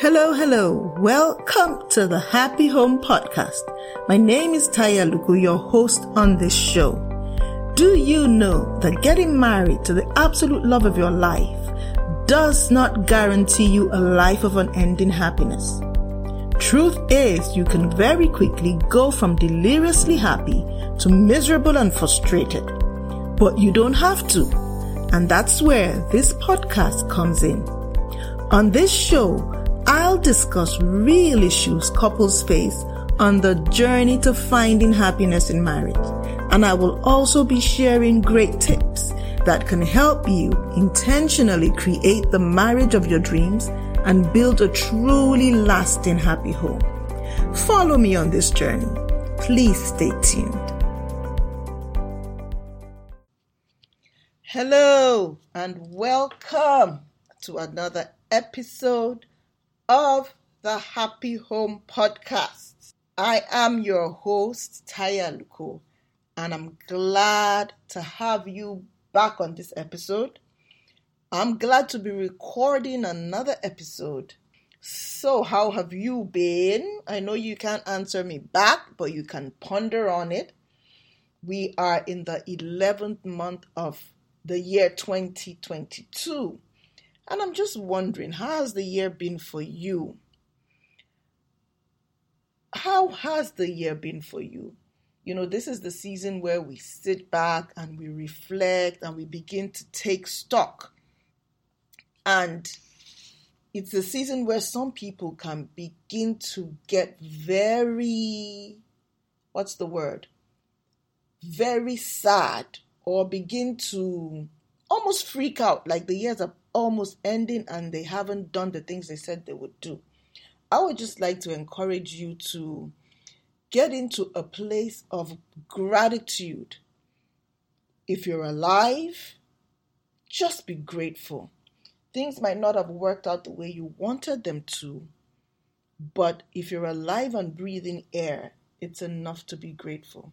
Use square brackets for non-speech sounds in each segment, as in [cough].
Hello, hello. Welcome to the Happy Home Podcast. My name is Taiye Aluko, your host on this show. Do you know that getting married to the absolute love of your life does not guarantee you a life of unending happiness? Truth is, you can very quickly go from deliriously happy to miserable and frustrated. But you don't have to. And that's where this podcast comes in. On this show, I'll discuss real issues couples face on the journey to finding happiness in marriage. And I will also be sharing great tips that can help you intentionally create the marriage of your dreams and build a truly lasting happy home. Follow me on this journey. Please stay tuned. Hello and welcome to another episode of the Happy Home Podcast. I am your host, Taiye Aluko, and I'm glad to have you back on this episode. I'm glad to be recording another episode. So, how have you been? I know you can't answer me back, but you can ponder on it. We are in the 11th month of the year 2022. And I'm just wondering, how has the year been for you? How has the year been for you? You know, this is the season where we sit back and we reflect and we begin to take stock. And it's a season where some people can begin to get very, what's the word? Very sad or begin to almost freak out like the years are almost ending and they haven't done the things they said they would do. I would just like to encourage you to get into a place of gratitude. If you're alive, just be grateful. Things might not have worked out the way you wanted them to, but if you're alive and breathing air, it's enough to be grateful.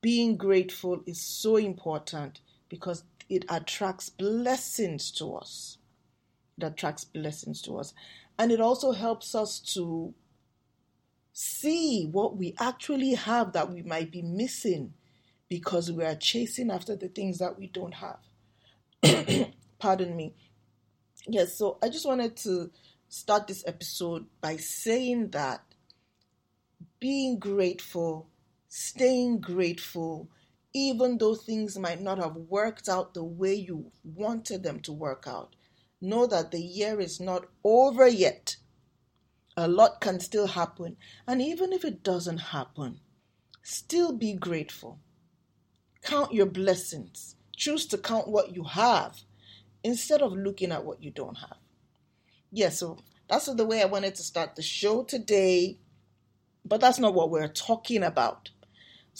Being grateful is so important because it attracts blessings to us. It attracts blessings to us. And it also helps us to see what we actually have that we might be missing because we are chasing after the things that we don't have. [clears throat] Pardon me. Yes, so I just wanted to start this episode by saying that being grateful, staying grateful, even though things might not have worked out the way you wanted them to work out. Know that the year is not over yet. A lot can still happen. And even if it doesn't happen, still be grateful. Count your blessings. Choose to count what you have instead of looking at what you don't have. Yeah, so that's the way I wanted to start the show today. But that's not what we're talking about.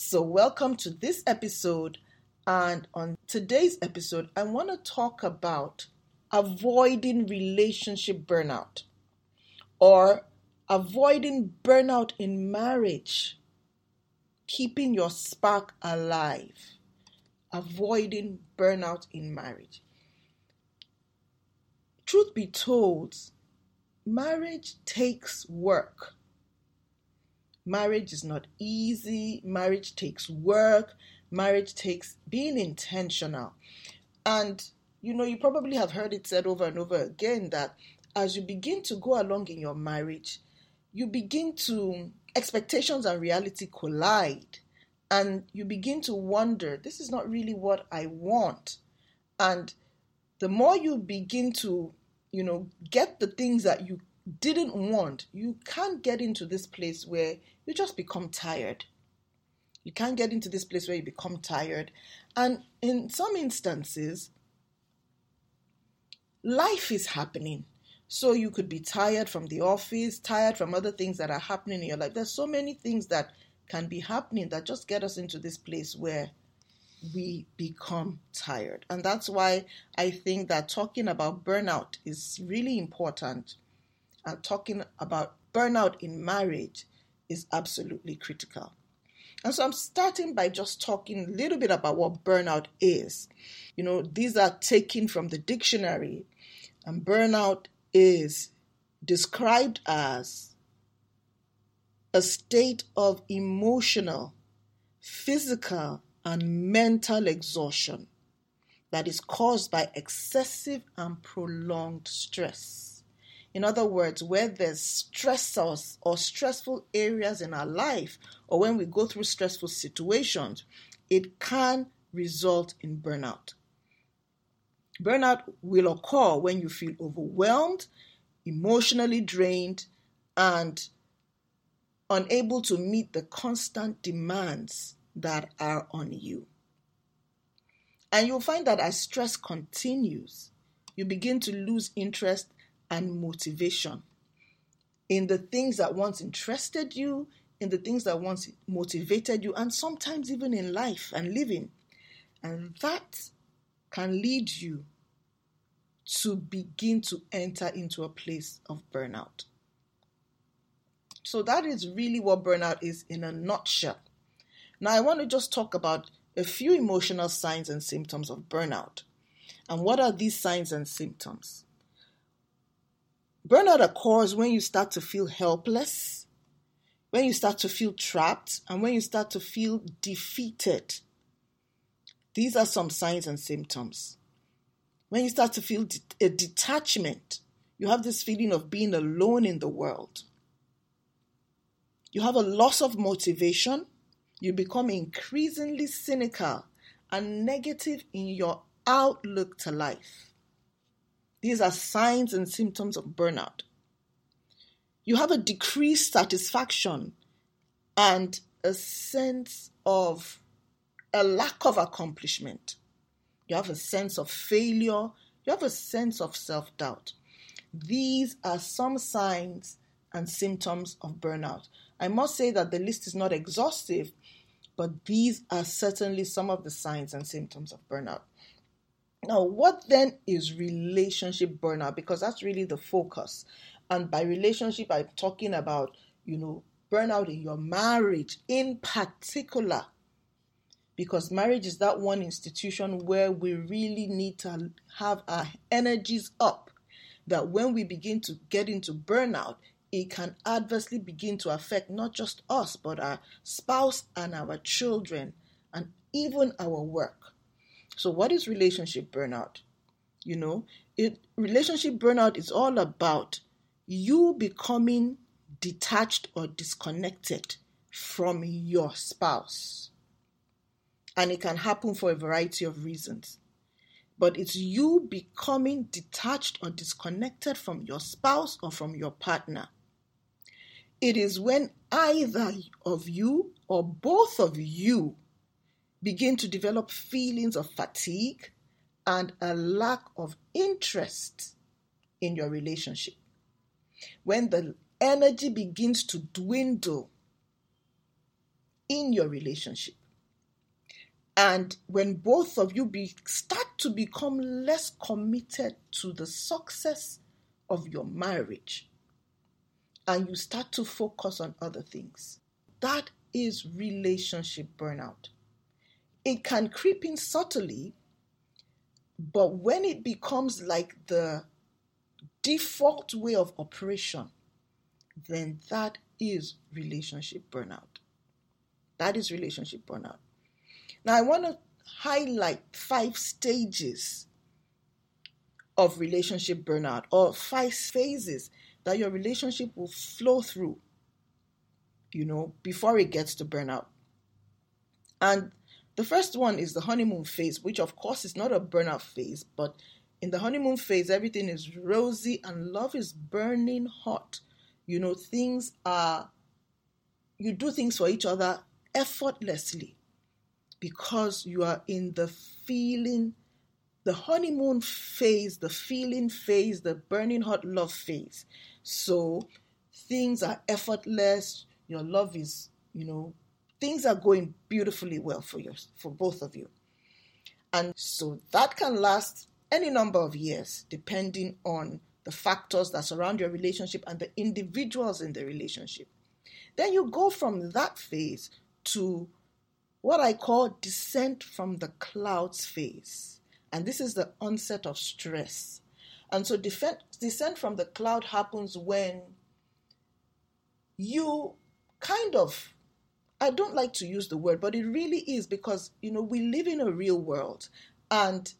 So, welcome to this episode. And on today's episode, I want to talk about avoiding relationship burnout or avoiding burnout in marriage, keeping your spark alive, avoiding burnout in marriage. Truth be told, marriage takes work. Marriage is not easy. Marriage takes work. Marriage takes being intentional. And, you know, you probably have heard it said over and over again that as you begin to go along in your marriage, you begin to, expectations and reality collide. And you begin to wonder, this is not really what I want. And the more you begin to, you know, get the things that you didn't want, you can't get into this place where you just become tired. You can't get into this place where you become tired. And in some instances, life is happening. So you could be tired from the office, tired from other things that are happening in your life. There's so many things that can be happening that just get us into this place where we become tired. And that's why I think that talking about burnout is really important and talking about burnout in marriage is absolutely critical. And so I'm starting by just talking a little bit about what burnout is. You know, these are taken from the dictionary, and burnout is described as a state of emotional, physical, and mental exhaustion that is caused by excessive and prolonged stress. In other words, where there's stressors or stressful areas in our life, or when we go through stressful situations, it can result in burnout. Burnout will occur when you feel overwhelmed, emotionally drained, and unable to meet the constant demands that are on you. And you'll find that as stress continues, you begin to lose interest and motivation in the things that once interested you, in the things that once motivated you, and sometimes even in life and living. And that can lead you to begin to enter into a place of burnout. So, that is really what burnout is in a nutshell. Now, I want to just talk about a few emotional signs and symptoms of burnout. And what are these signs and symptoms? Burnout occurs when you start to feel helpless, when you start to feel trapped, and when you start to feel defeated. These are some signs and symptoms. When you start to feel a detachment, you have this feeling of being alone in the world. You have a loss of motivation you become increasingly cynical and negative in your outlook to life. These are signs and symptoms of burnout. You have a decreased satisfaction and a sense of a lack of accomplishment. You have a sense of failure. You have a sense of self doubt. These are some signs and symptoms of burnout. I must say that the list is not exhaustive, but these are certainly some of the signs and symptoms of burnout. Now, what then is relationship burnout? Because that's really the focus. And by relationship, I'm talking about, you know, burnout in your marriage in particular. Because marriage is that one institution where we really need to have our energies up. That when we begin to get into burnout, it can adversely begin to affect not just us, but our spouse and our children and even our work. So, what is relationship burnout? You know, it relationship burnout is all about you becoming detached or disconnected from your spouse. And it can happen for a variety of reasons. But it's you becoming detached or disconnected from your spouse or from your partner. It is when either of you or both of you begin to develop feelings of fatigue and a lack of interest in your relationship. When the energy begins to dwindle in your relationship. And when both of you be, start to become less committed to the success of your marriage, and you start to focus on other things. That is relationship burnout. It can creep in subtly, but when it becomes like the default way of operation, then that is relationship burnout. That is relationship burnout. Now, I want to highlight five stages of relationship burnout or five phases that your relationship will flow through, you know, before it gets to burnout. And the first one is the honeymoon phase, which of course is not a burnout phase, but in the honeymoon phase, everything is rosy and love is burning hot. You know, things are, you do things for each other effortlessly because you are in the feeling, the honeymoon phase, the feeling phase, the burning hot love phase. So things are effortless. Your love is, you know, things are going beautifully well for you, for both of you. And so that can last any number of years, depending on the factors that surround your relationship and the individuals in the relationship. Then you go from that phase to what I call descent from the clouds phase. And this is the onset of stress. And so defend, descent from the cloud happens when you kind of I don't like to use the word, but it really is because you know we live in a real world and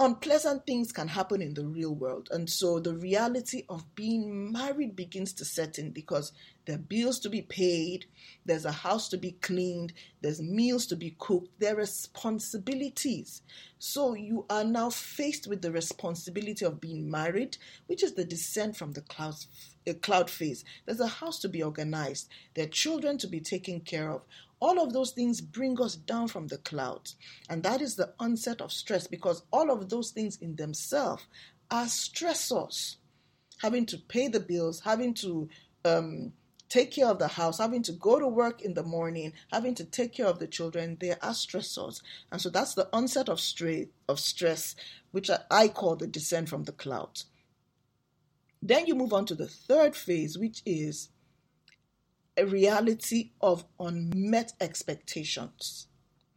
unpleasant things can happen in the real world. And so the reality of being married begins to set in because there are bills to be paid, there's a house to be cleaned, there's meals to be cooked, there are responsibilities. So you are now faced with the responsibility of being married, which is the descent from the clouds, a cloud phase. There's a house to be organized, there are children to be taken care of. All of those things bring us down from the clouds. And that is the onset of stress because all of those things in themselves are stressors. Having to pay the bills, having to um, take care of the house, having to go to work in the morning, having to take care of the children, there are stressors. And so that's the onset of, stress, of stress, which I call the descent from the clouds. Then you move on to the third phase, which is a reality of unmet expectations.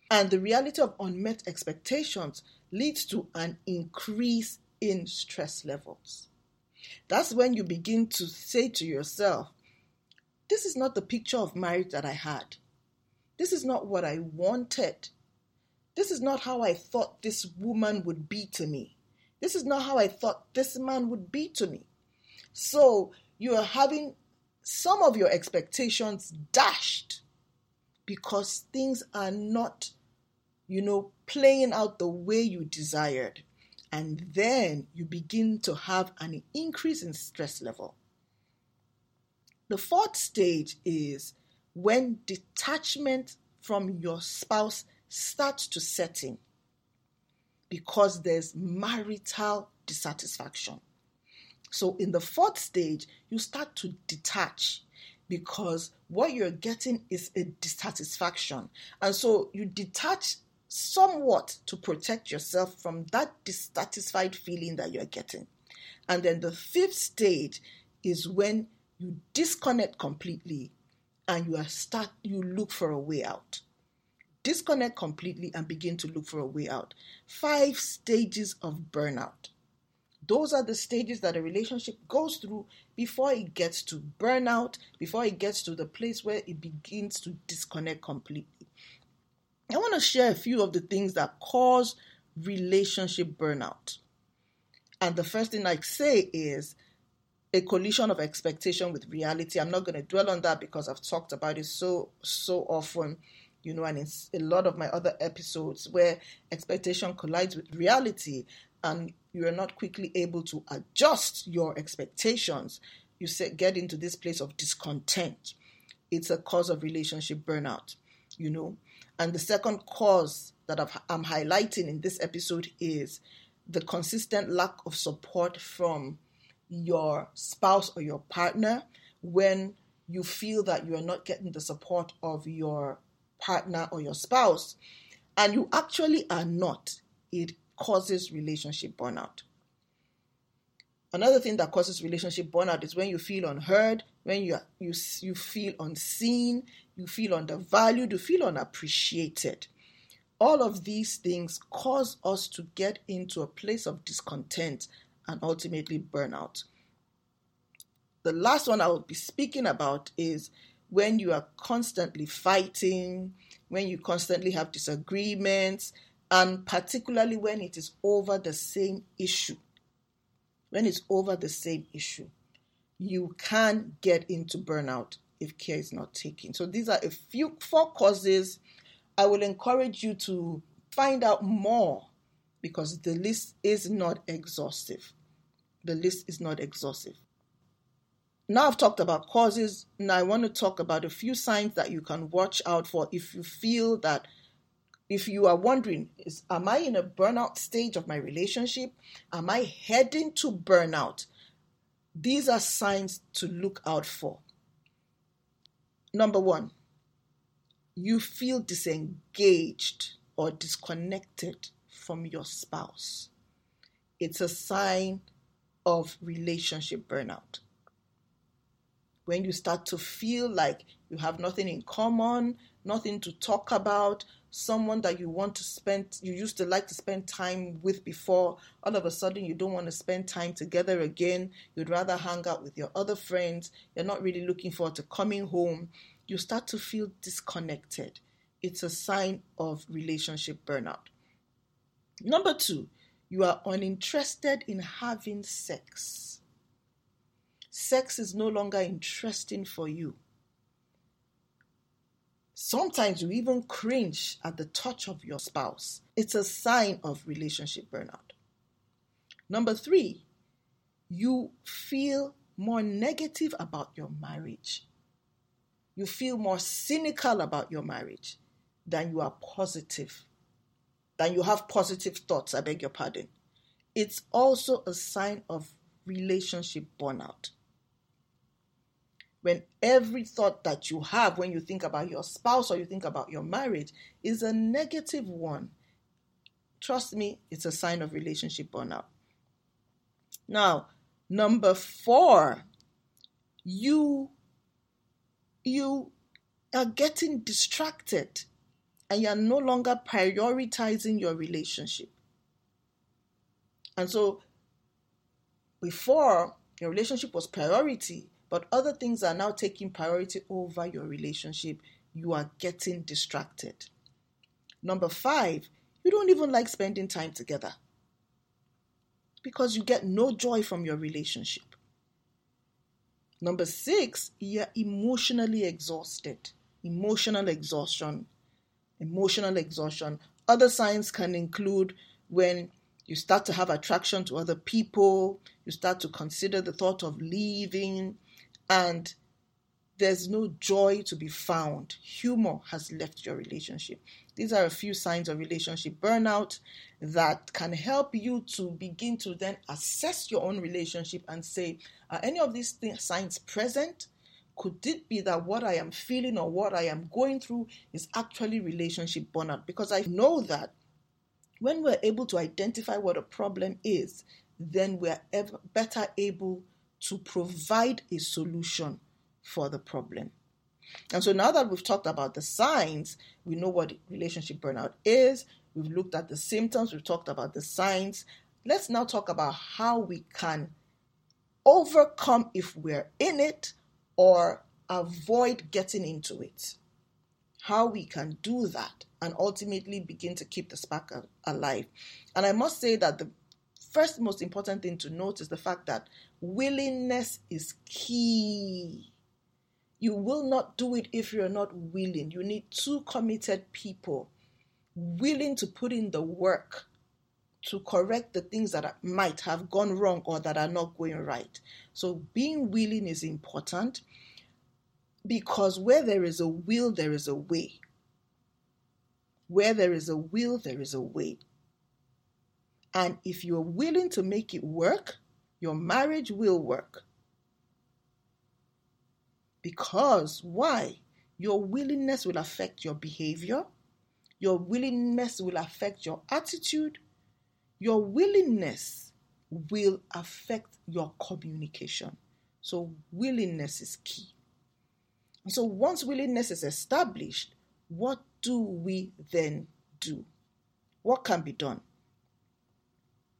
And the reality of unmet expectations leads to an increase in stress levels. That's when you begin to say to yourself, This is not the picture of marriage that I had. This is not what I wanted. This is not how I thought this woman would be to me. This is not how I thought this man would be to me. So you are having some of your expectations dashed because things are not, you know, playing out the way you desired. And then you begin to have an increase in stress level. The fourth stage is when detachment from your spouse starts to set in because there's marital dissatisfaction. So in the fourth stage, you start to detach because what you're getting is a dissatisfaction. And so you detach somewhat to protect yourself from that dissatisfied feeling that you're getting. And then the fifth stage is when you disconnect completely and you start you look for a way out. Disconnect completely and begin to look for a way out. Five stages of burnout. Those are the stages that a relationship goes through before it gets to burnout, before it gets to the place where it begins to disconnect completely. I want to share a few of the things that cause relationship burnout. And the first thing I say is a collision of expectation with reality. I'm not going to dwell on that because I've talked about it so so often, you know, and in a lot of my other episodes where expectation collides with reality and you are not quickly able to adjust your expectations, you get into this place of discontent. It's a cause of relationship burnout, you know. And the second cause that i am highlighting in this episode is the consistent lack of support from your spouse or your partner when you feel that you are not getting the support of your partner or your spouse. And you actually are not. It causes relationship burnout. Another thing that causes relationship burnout is when you feel unheard, when you you you feel unseen, you feel undervalued, you feel unappreciated. All of these things cause us to get into a place of discontent and ultimately burnout. The last one I will be speaking about is when you are constantly fighting, when you constantly have disagreements, and particularly when it is over the same issue. When it's over the same issue, you can get into burnout if care is not taken. So these are a few four causes. I will encourage you to find out more because the list is not exhaustive. The list is not exhaustive. Now I've talked about causes. Now I want to talk about a few signs that you can watch out for if you feel that if you are wondering, is am I in a burnout stage of my relationship? Am I heading to burnout? These are signs to look out for. Number one, you feel disengaged or disconnected from your spouse. It's a sign of relationship burnout. When you start to feel like you have nothing in common, nothing to talk about, someone that you want to spend, you used to like to spend time with before, all of a sudden you don't want to spend time together again. You'd rather hang out with your other friends. You're not really looking forward to coming home. You start to feel disconnected. It's a sign of relationship burnout. Number two, you are uninterested in having sex. Sex is no longer interesting for you. Sometimes you even cringe at the touch of your spouse. It's a sign of relationship burnout. Number three, you feel more negative about your marriage. You feel more cynical about your marriage than you are positive, than you have positive thoughts. I beg your pardon. It's also a sign of relationship burnout when every thought that you have when you think about your spouse or you think about your marriage is a negative one, trust me, it's a sign of relationship burnout. Now, number four, you you are getting distracted and you're no longer prioritizing your relationship. And so before your relationship was priority, but other things are now taking priority over your relationship, you are getting distracted. Number five, you don't even like spending time together because you get no joy from your relationship. Number six, you're emotionally exhausted. Emotional exhaustion. Emotional exhaustion. Other signs can include when you start to have attraction to other people, you start to consider the thought of leaving, and there's no joy to be found. Humor has left your relationship. These are a few signs of relationship burnout that can help you to begin to then assess your own relationship and say, are any of these th- signs present? Could it be that what I am feeling or what I am going through is actually relationship burnout? Because I know that when we're able to identify what a problem is, then we're ever better able to provide a solution for the problem. And so now that we've talked about the signs, we know what relationship burnout is, we've looked at the symptoms, we've talked about the signs. Let's now talk about how we can overcome if we're in it or avoid getting into it. How we can do that and ultimately begin to keep the spark alive. And I must say that the first most important thing to note is the fact that willingness is key. You will not do it if you're not willing. You need two committed people willing to put in the work to correct the things that might have gone wrong or that are not going right. So, being willing is important because where there is a will, there is a way. Where there is a will, there is a way. And if you're willing to make it work, your marriage will work. Because why? Your willingness will affect your behavior, your willingness will affect your attitude, your willingness will affect your communication. So, willingness is key. So, once willingness is established, what do we then do? What can be done?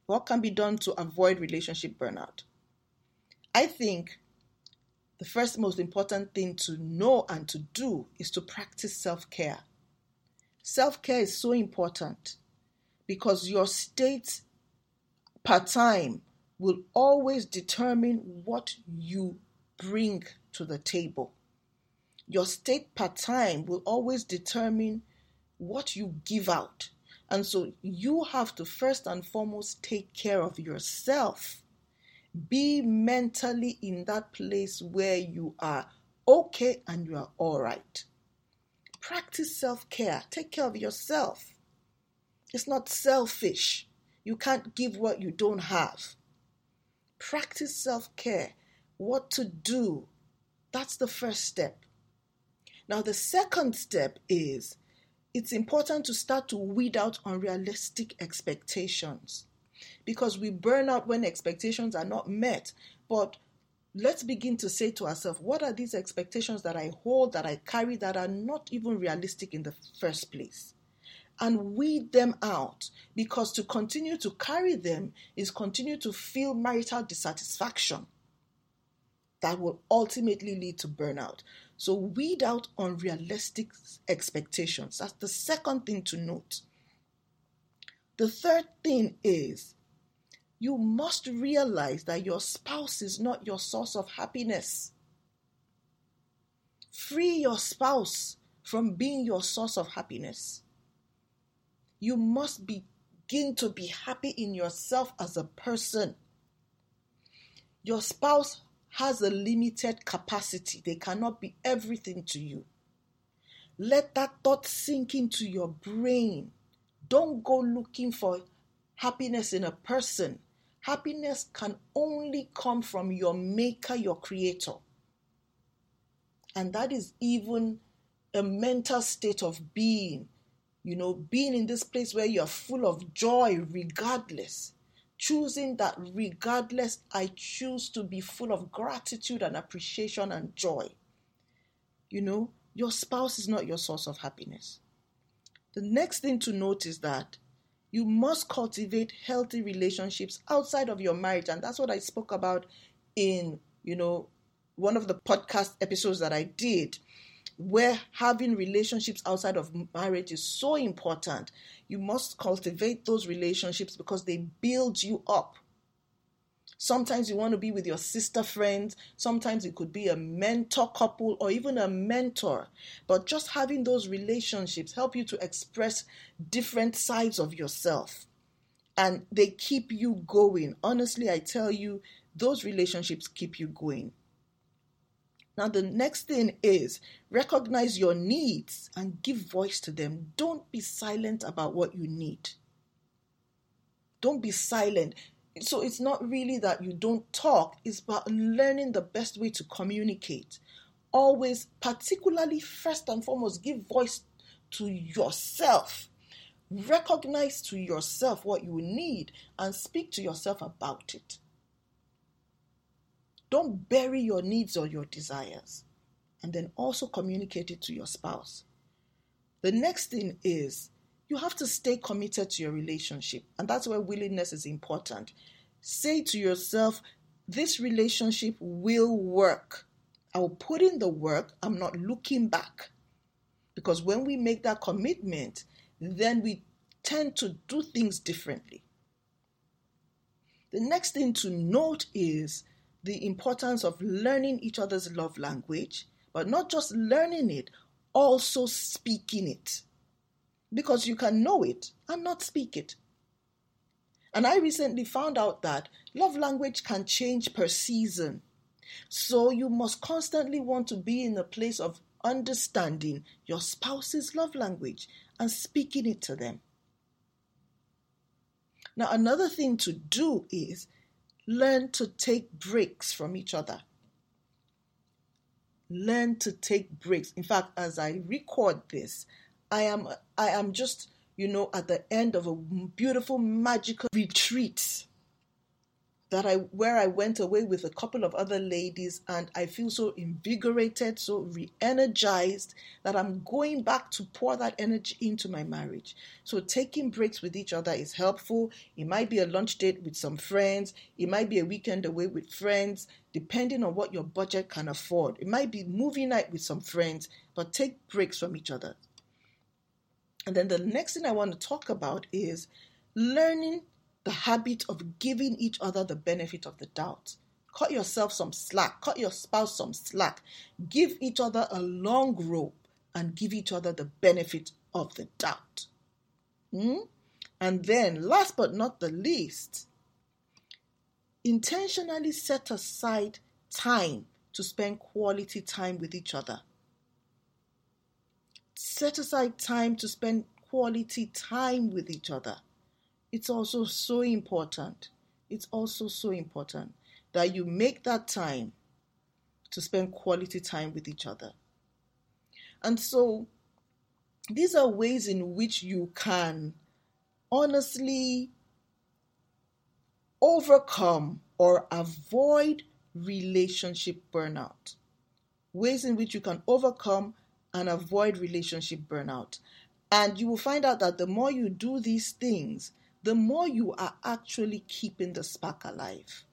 What can be done to avoid relationship burnout? I think the first most important thing to know and to do is to practice self care. Self care is so important because your state per time will always determine what you bring to the table. Your state per time will always determine what you give out. And so you have to first and foremost take care of yourself. Be mentally in that place where you are okay and you are all right. Practice self care. Take care of yourself. It's not selfish. You can't give what you don't have. Practice self care. What to do. That's the first step. Now, the second step is it's important to start to weed out unrealistic expectations because we burn out when expectations are not met. But let's begin to say to ourselves, what are these expectations that I hold, that I carry, that are not even realistic in the first place? and weed them out because to continue to carry them is continue to feel marital dissatisfaction that will ultimately lead to burnout. So, weed out unrealistic expectations. That's the second thing to note. The third thing is you must realize that your spouse is not your source of happiness. Free your spouse from being your source of happiness. You must begin to be happy in yourself as a person. Your spouse has a limited capacity, they cannot be everything to you. Let that thought sink into your brain. Don't go looking for happiness in a person. Happiness can only come from your maker, your creator. And that is even a mental state of being, you know, being in this place where you're full of joy regardless. Choosing that regardless, I choose to be full of gratitude and appreciation and joy. You know, your spouse is not your source of happiness. The next thing to note is that you must cultivate healthy relationships outside of your marriage and that's what i spoke about in you know one of the podcast episodes that i did where having relationships outside of marriage is so important you must cultivate those relationships because they build you up Sometimes you want to be with your sister friends. Sometimes it could be a mentor couple or even a mentor. But just having those relationships help you to express different sides of yourself. And they keep you going. Honestly, I tell you, those relationships keep you going. Now, the next thing is recognize your needs and give voice to them. Don't be silent about what you need. Don't be silent so it's not really that you don't talk, it's about learning the best way to communicate. Always, particularly first and foremost, give voice to yourself. Recognize to yourself what you need and speak to yourself about it. Don't bury your needs or your desires and then also communicate it to your spouse. The next thing is you have to stay committed to your relationship. And that's where willingness is important. Say to yourself, this relationship will work. I will put in the work. I'm not looking back. Because when we make that commitment, then we tend to do things differently. The next thing to note is the importance of learning each other's love language, but not just learning it, also speaking it because you can know it and not speak it. And I recently found out that love language can change per season. So you must constantly want to be in a place of understanding your spouse's love language and speaking it to them. Now, another thing to do is learn to take breaks from each other. Learn to take breaks. In fact, as I record this, I am I am just you know at the end of a beautiful magical retreat that I where I went away with a couple of other ladies and I feel so invigorated, so re-energized that I'm going back to pour that energy into my marriage. So taking breaks with each other is helpful. It might be a lunch date with some friends, it might be a weekend away with friends, depending on what your budget can afford. It might be movie night with some friends, but take breaks from each other. And then the next thing I want to talk about is learning the habit of giving each other the benefit of the doubt. Cut yourself some slack, cut your spouse some slack. Give each other a long rope and give each other the benefit of the doubt. Hmm? And then, last but not the least, intentionally set aside time to spend quality time with each other set aside time to spend quality time with each other. It's also so important. It's also so important that you make that time to spend quality time with each other. And so, these are ways in which you can honestly overcome or avoid relationship burnout. Ways in which you can overcome and avoid relationship burnout. And you will find out that the more you do these things, the more you are actually keeping the spark alive.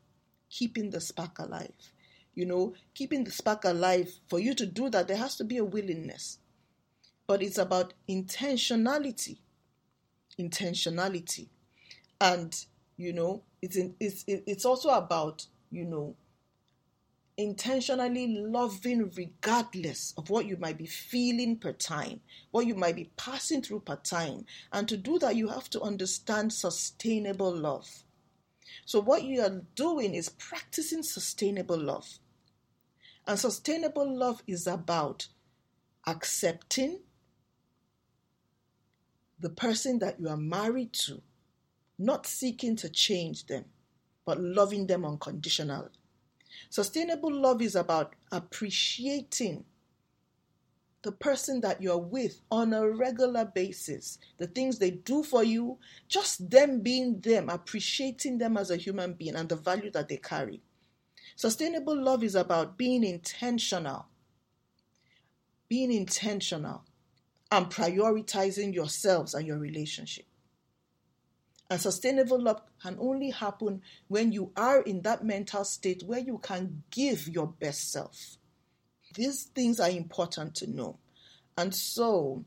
Keeping the spark alive. You know, keeping the spark alive, for you to do that, there has to be a willingness. But it's about intentionality. Intentionality. And, you know, it's, in, it's, it's also about, you know, intentionally loving regardless of what you might be feeling per time, what you might be passing through per time. And to do that, you have to understand sustainable love. So, what you are doing is practicing sustainable love. And sustainable love is about accepting the person that you are married to, not seeking to change them, but loving them unconditionally Sustainable love is about appreciating the person that you're with on a regular basis, the things they do for you, just them being them, appreciating them as a human being and the value that they carry. Sustainable love is about being intentional, being intentional and prioritizing yourselves and your relationship. And sustainable love can only happen when you are in that mental state where you can give your best self. These things are important to know. And so,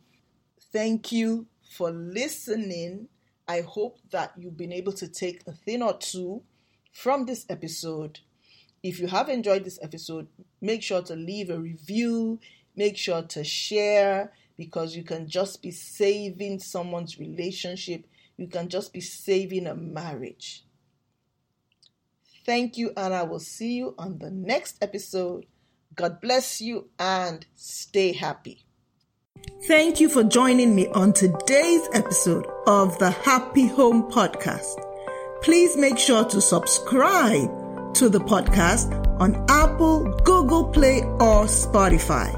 thank you for listening. I hope that you've been able to take a thing or two from this episode. If you have enjoyed this episode, make sure to leave a review, make sure to share because you can just be saving someone's relationship you can just be saving a marriage. Thank you, and I will see you on the next episode. God bless you and stay happy. Thank you for joining me on today's episode of the Happy Home Podcast. Please make sure to subscribe to the podcast on Apple, Google Play, or Spotify.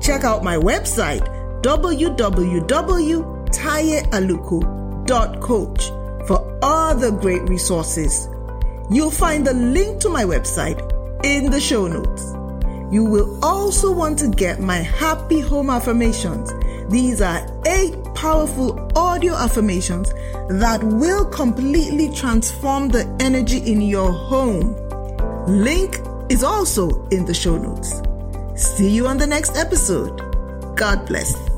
Check out my website www.taiyealuko.com coach for other great resources. You'll find the link to my website in the show notes. You will also want to get my happy home affirmations. These are eight powerful audio affirmations that will completely transform the energy in your home. Link is also in the show notes. See you on the next episode. God bless.